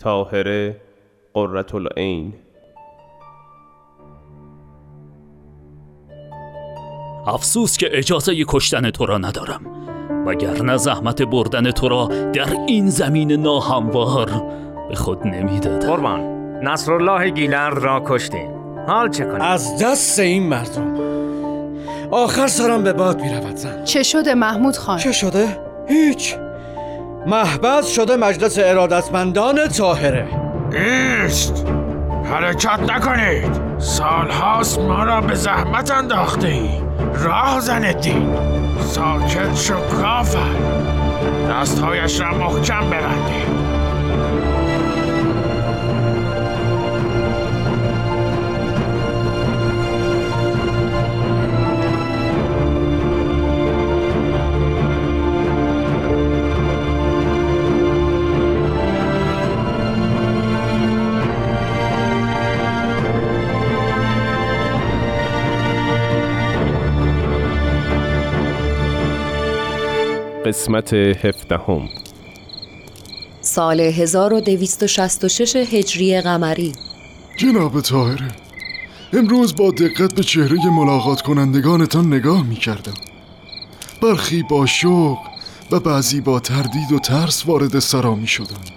تاهره قررت العین. افسوس که اجازه کشتن تو را ندارم وگرنه زحمت بردن تو را در این زمین ناهموار به خود نمی‌دادم. قربان نصرالله گیلرد را کشتیم حال چه کنیم؟ از دست این مردم. آخر سرم به باد می‌رود زن. چه شده محمود خان؟ چه شده؟ هیچ. محبت شده مجلس ارادتمندان تاهره ایست حرکت نکنید. سالهاست ما را به زحمت انداخته ای راه زندید ساکت شو کافر. دستهایش را محکم ببندید. قسمت هفدهم. سال 1266 هجری قمری. جناب تاهره امروز با دقت به چهره ملاقات کنندگانتان نگاه می کردم برخی با شوق و بعضی با تردید و ترس وارد سرا می شدند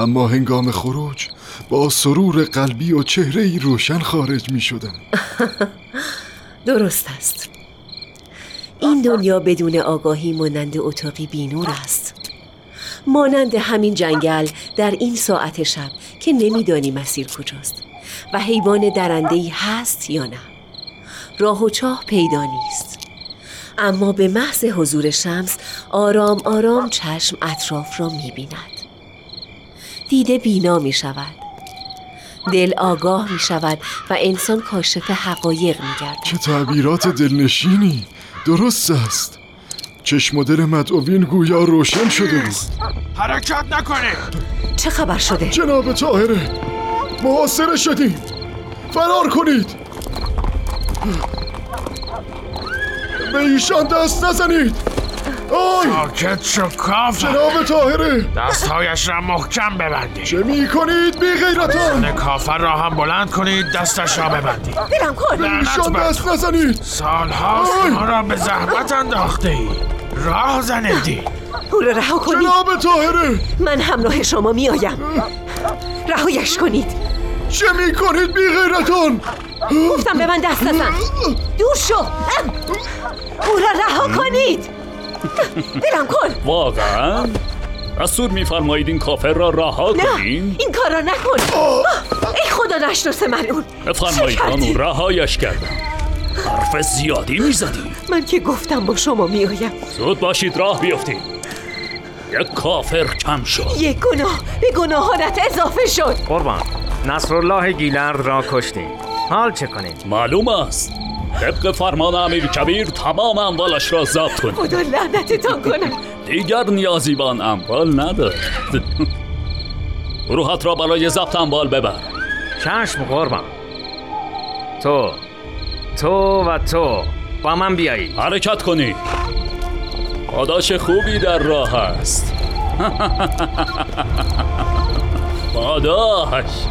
اما هنگام خروج با سرور قلبی و چهره روشن خارج می شدند درست است. این دنیا بدون آگاهی مانند اتاقی بینور است. مانند همین جنگل در این ساعت شب که نمیدانی مسیر کجاست و حیوان درنده هست یا نه. راه و چاه پیدا نیست. اما به محض حضور شمس آرام آرام چشم اطراف را می بیند دیده بینا می شود دل آگاه می شود و انسان کاشف حقایق می گرد چه تعبیرات دلنشینی. درست است. چشم و دل مدعوین گویا روشن شده بود حرکت نکنید چه خبر شده؟ جناب تاهره محاصره شدیم. فرار کنید. به ایشان دست نزنید. آی ساکت شو کافر جناب تاهره دستهایش را محکم ببندید. چه می کنید بی غیرتان؟ کافر را هم بلند کنید دستش را ببندید. دلم کن دست نزنید. سالهاست! ما را به زحمت انداخته ای راه زندید او را رها کنید. جناب تاهره من همراه شما می آیم رهایش کنید. چه می کنید بی غیرتان؟ گفتم به من دست نزن دور شو. او را رها کنید. دلم کن. واقعا؟ دستور میفرمایید این کافر را رها نه کنین؟ این کار را نکن. ای خدا نشناسه ملعون بفرمایید؟ خانم رهایش کردم. حرف زیادی می‌زدی. من که گفتم با شما می آیم زود باشید راه بیفتید یک کافر کم شد. یک گناه. به گناهانت اضافه شد. قربان. نصرالله گیلرد را کشتیم. حال چه کنیم؟ معلوم است. طبق فرمان امیر کبیر تمام اموالش را ضبط کنید. خدا لعنتتان کنه دیگر نیازی به آن اموال ندارد. روحت را برای ضبط اموال ببر. چشم قربان. تو تو و تو با من بیایید. حرکت کنید پاداش خوبی در راه است. پاداش.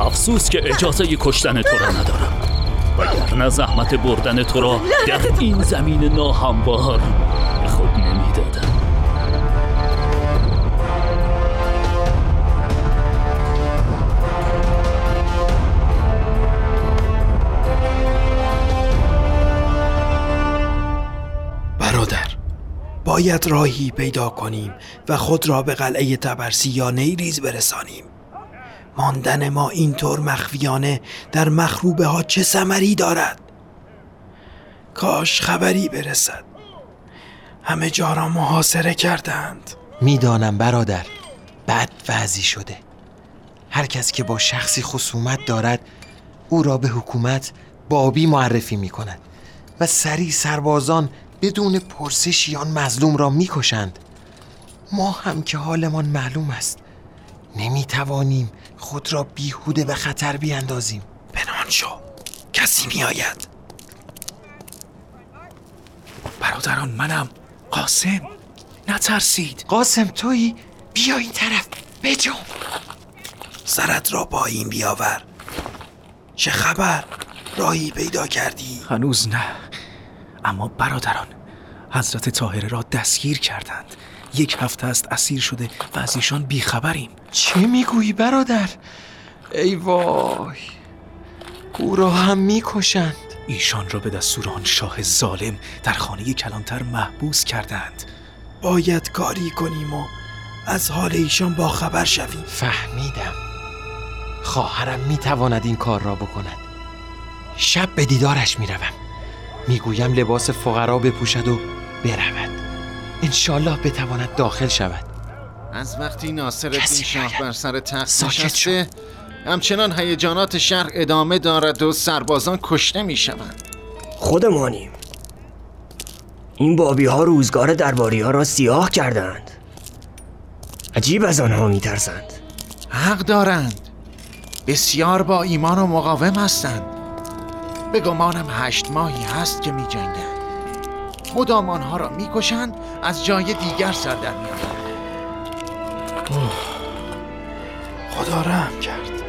افسوس که اجازه کشتن تو را ندارم. وگرنه زحمت بردن تو را در این زمین ناهموار به خود نمی‌دادم. برادر باید راهی پیدا کنیم و خود را به قلعه تبرسی یا نیریز برسانیم. ماندن ما اینطور مخفیانه در مخروبه ها چه ثمری دارد؟ کاش خبری برسد. همه جا را محاصره کردند. می‌دانم برادر بد وضعی شده. هر کس که با شخصی خصومت دارد او را به حکومت بابی معرفی می کند و سری سربازان بدون پرسشی آن مظلوم را می‌کشند. ما هم که حالمان معلوم است. نمی توانیم خود را بیهوده به خطر بیاندازیم. پنهان شو. کسی می آید برادران منم. قاسم نترسید. قاسم تویی؟ بیا این طرف. بجم سرت را با این بیاور. چه خبر؟ راهی پیدا کردی؟ هنوز نه. اما برادران حضرت طاهره را دستگیر کردند. یک هفته است اسیر شده و از ایشان بیخبریم. چه می‌گویی برادر؟ ای وای او را هم می‌کشند. ایشان را به دستور آن شاه ظالم در خانه کلانتر محبوس کردند. باید کاری کنیم و از حال ایشان با خبر شویم. فهمیدم. خواهرم می‌تواند این کار را بکند. شب به دیدارش می‌روم. می‌گویم لباس فقرا بپوشد و برود. انشالله بتواند داخل شود. از وقتی ناصر الدین شاه. بر سر تخت نشسته همچنان هیجانات شهر ادامه دارد و سربازان کشته می شوند خودمانیم این بابی ها روزگار درباری ها را سیاه کردند. عجیب از آنها میترسند. حق دارند. بسیار با ایمان و مقاوم هستند. به گمانم هشت ماهی هست که می جنگند مدام آنها را می کشند از جای دیگر سر در می خدا رحم کرد.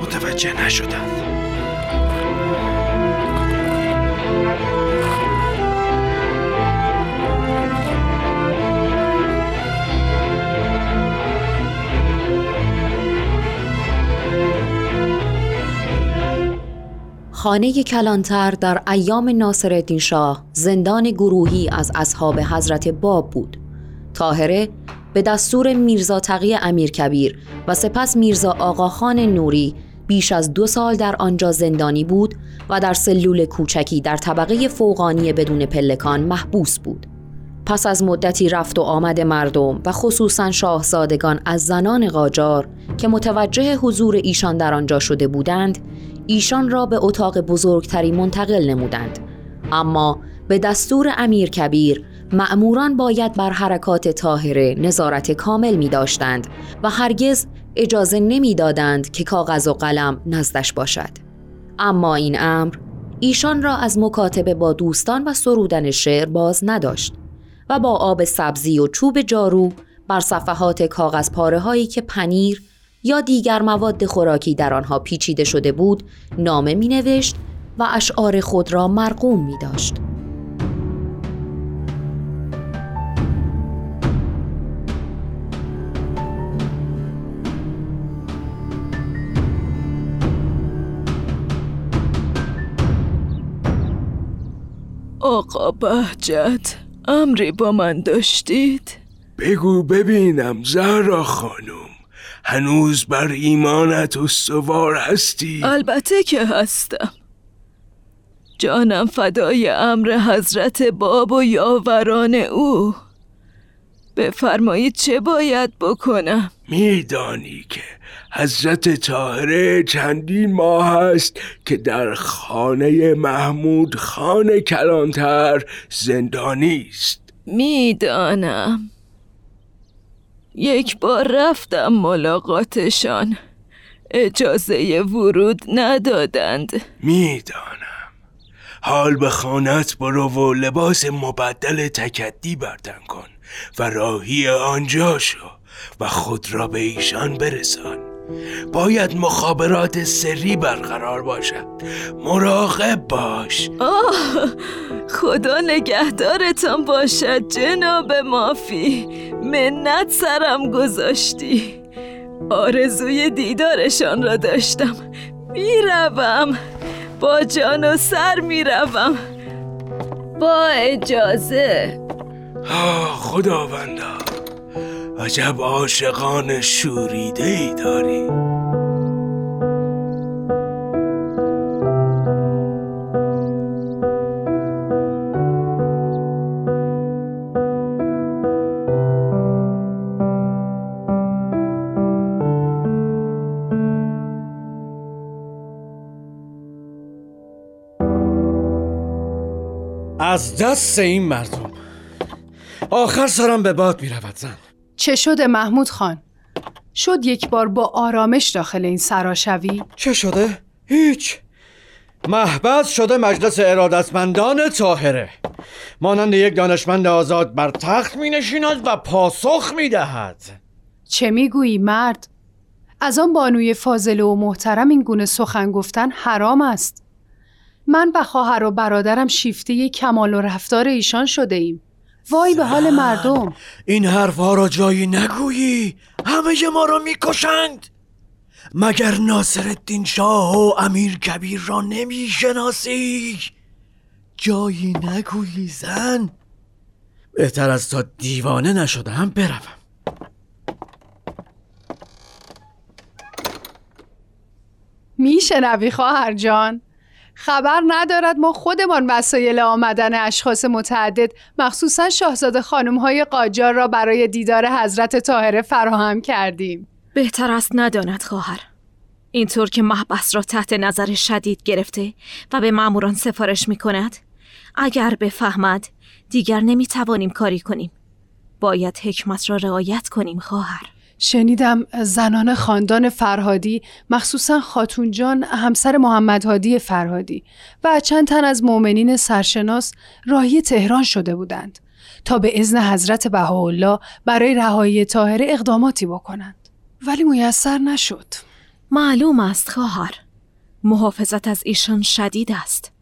متوجه نشدند. خانه کلانتر در ایام ناصرالدین شاه زندان گروهی از اصحاب حضرت باب بود. طاهره به دستور میرزا تقی امیرکبیر و سپس میرزا آقاخان نوری بیش از دو سال در آنجا زندانی بود و در سلول کوچکی در طبقه فوقانی بدون پلکان محبوس بود. پس از مدتی رفت و آمد مردم و خصوصا شاهزادگان از زنان قاجار که متوجه حضور ایشان در آنجا شده بودند ایشان را به اتاق بزرگتری منتقل نمودند. اما به دستور امیر کبیر مأموران باید بر حرکات طاهره نظارت کامل می داشتند و هرگز اجازه نمی دادند که کاغذ و قلم نزدش باشد. اما این امر ایشان را از مکاتبه با دوستان و سرودن شعر باز نداشت و با آب سبزی و چوب جارو بر صفحات کاغذ پاره هایی که پنیر یا دیگر مواد خوراکی در آنها پیچیده شده بود نامه می نوشت و اشعار خود را مرقوم می داشت. آقا بهجت امری با من داشتید؟ بگو ببینم زهرا خانم هنوز بر ایمانت استوار هستی؟ البته که هستم. جانم فدای امر حضرت باب و یاوران او. بفرمایید چه باید بکنم؟ میدانی که حضرت طاهره چندین ماه است که در خانه محمود خان کلانتر زندانی است. می‌دانم. یک بار رفتم ملاقاتشان. اجازه ورود ندادند. می‌دانم. حال به خانت برو و لباس مبدل تکدی بردن کن و راهی آنجا شو و خود را به ایشان برسان. باید مخابرات سری برقرار باشد. مراقب باش. آه خدا نگهدارتان باشد جناب مافی. منت سرم گذاشتی. آرزوی دیدارشان را داشتم. می‌روم. با جان و سر می‌روم. با اجازه. آه خداوندا. عجب عاشقان شوریده ای داری. از دست این مردم. آخر سرم به باد می رود زن. چه شده محمود خان؟ شد یک بار با آرامش داخل این سرا شوی؟ چه شده؟ هیچ محبت شده مجلس ارادتمندان طاهره مانند یک دانشمند آزاد بر تخت می نشیند و پاسخ می دهد چه می‌گویی مرد؟ از آن بانوی فاضله و محترم این گونه سخن گفتن حرام است. من و خواهر و برادرم شیفته کمال و رفتار ایشان شده ایم. وای به حال مردم. این حرفها را جایی نگویی. همه ما را می‌کشند. مگر ناصر الدین شاه و امیر کبیر را نمی‌شناسی؟ جایی نگویی زن. بهتر از تا دیوانه نشدم بروم. میشنوی خواهر جان؟ خبر ندارد ما خودمان وسایل آمدن اشخاص متعدد مخصوصا شاهزاده خانم های قاجار را برای دیدار حضرت طاهره فراهم کردیم. بهتر است نداند خواهر. اینطور که محبس را تحت نظر شدید گرفته و به ماموران سفارش می کند اگر بفهمد دیگر نمی توانیم کاری کنیم. باید حکمت را رعایت کنیم خواهر. شنیدم زنان خاندان فرهادی مخصوصا خاتون جان همسر محمد هادی فرهادی و چند تن از مؤمنین سرشناس راهی تهران شده بودند تا به ازن حضرت بهاءالله برای رهایی طاهره اقداماتی بکنند. ولی میسر نشد. معلوم است خواهر محافظت از ایشان شدید است.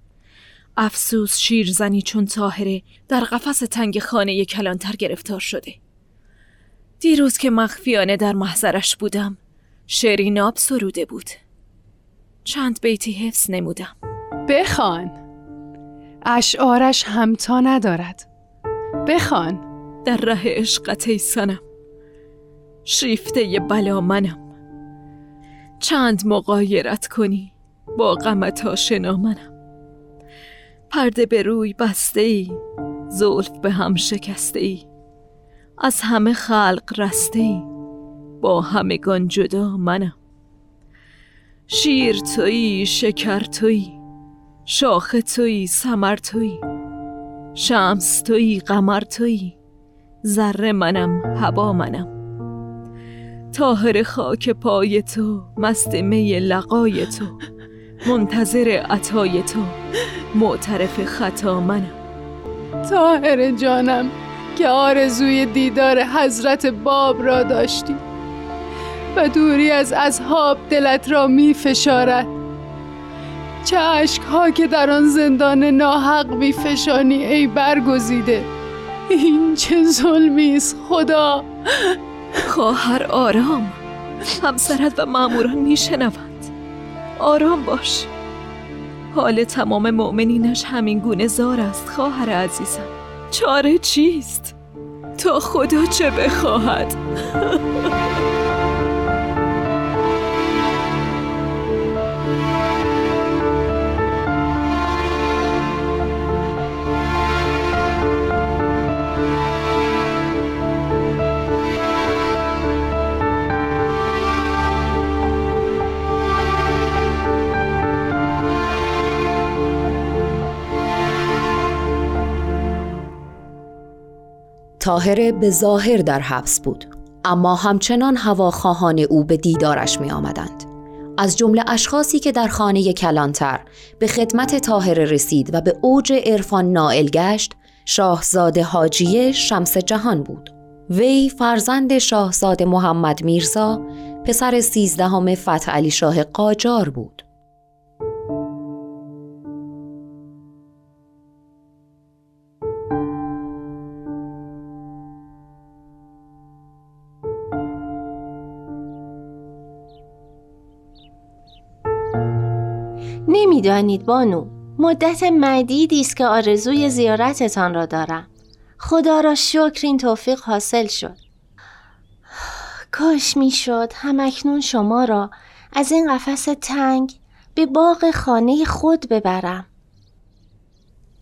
افسوس شیرزنی چون طاهره در قفس تنگ خانه کلانتر گرفتار شده. دیروز که مخفیانه در محضرش بودم شعری ناب سروده بود. چند بیتی حفظ نمودم. بخوان. اشعارش همتا ندارد. بخوان. در ره عشقت ای سنم شیفته بلا منم. چند مقایرت کنی با غمت آشنا منم. پرده به روی بسته ای زلف به هم شکسته ای. از همه خلق رسته ای. با همگان جدا منم. شیر تویی شکر تویی شاخ تویی سمر تویی شمس تویی قمر تویی ذره منم هوا منم. تاهر خاک پای تو مست می لقای تو منتظر عطای تو معترف خطا منم. تاهر جانم که آرزوی دیدار حضرت باب را داشتی و دوری از اصحاب دلت را می فشارد چه عشق ها که در آن زندان ناحق می فشانی ای برگزیده. این چه ظلمی است خدا! خواهر آرام همسرت و ماموران میشنوند. آرام باش. حال تمام مؤمنینش همین گونه زار است خواهر عزیزم. چاره چیست؟ تا خدا چه بخواهد؟ تاهره به ظاهر در حبس بود. اما همچنان هواخواهان او به دیدارش می آمدند. از جمله اشخاصی که در خانه کلانتر به خدمت تاهره رسید و به اوج عرفان نائل گشت شاهزاده حاجیه شمس جهان بود. وی فرزند شاهزاده محمد میرزا پسر سیزدهم فتح علی شاه قاجار بود. نمی‌دانید بانو. مدت مدیدی است که آرزوی زیارتتان را دارم. خدا را شکر این توفیق حاصل شد. کاش می‌شد همکنون شما را از این قفس تنگ به باغ خانه خود ببرم.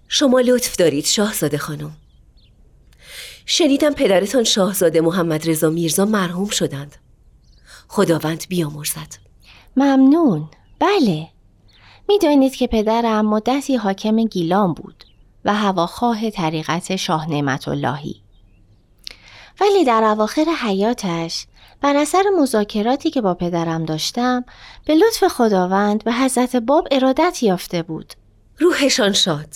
شما لطف دارید شاهزاده خانم. شنیدم پدرتان شاهزاده محمد رضا میرزا مرحوم شدند. خداوند بیامرزد. ممنون. بله. می‌دانید که پدرم مدتی حاکم گیلان بود و هواخواه طریقت شاه نعمت اللهی ولی در اواخر حیاتش بر اثر مذاکراتی که با پدرم داشتم به لطف خداوند به حضرت باب ارادت یافته بود. روحشان شاد.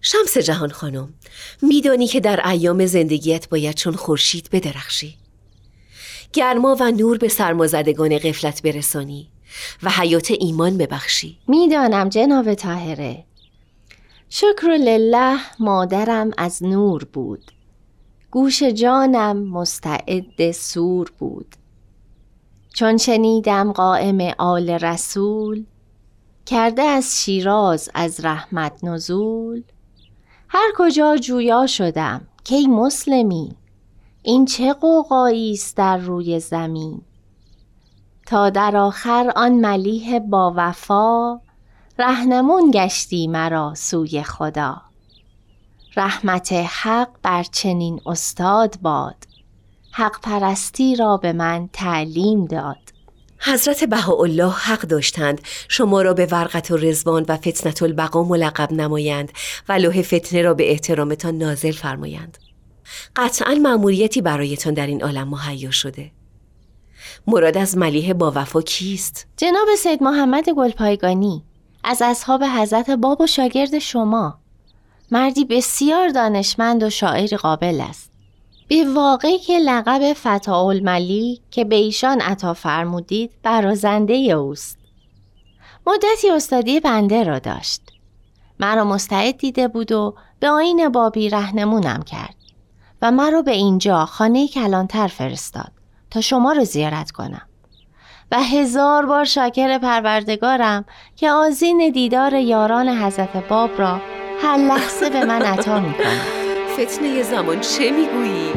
شمس جهان خانم میدانی که در ایام زندگیت باید چون خورشید بدرخشی. گرما و نور به سرمازدگان قفلت برسانی. و حیات ایمان ببخشی. می‌دانم جناب تاهره شکر لله مادرم از نور بود. گوش جانم مستعد سور بود. چون شنیدم قائم آل رسول کرده از شیراز از رحمت نزول. هر کجا جویا شدم کی مسلمی این چه قوقایی است در روی زمین؟ تا در آخر آن ملیح با وفا رهنمون گشتی مرا سوی خدا. رحمت حق بر چنین استاد باد حق پرستی را به من تعلیم داد. حضرت بهاءالله حق داشتند شما را به ورقت و رزوان و فتنت البقا ملقب نمایند و لوح فتنه را به احترامتان نازل فرمایند. قطعا مأموریتی برایتان در این عالم مهیا شده. مراد از ملیح با وفا کیست؟ جناب سید محمد گلپایگانی از اصحاب حضرت باب و شاگرد شما. مردی بسیار دانشمند و شاعر قابل است. به واقعی که لقب فتاول ملی که به ایشان عطا فرمودید برازنده اوست. مدتی استادی بنده را داشت. مرا مستعد دیده بود و به آین بابی رهنمونم کرد و مرا به اینجا خانه کلانتر فرستاد. تا شما رو زیارت کنم و هزار بار شاکر پروردگارم که آزین دیدار یاران حضرت باب را هر لحظه به من عطا می فتنه زمان چه می‌گویی؟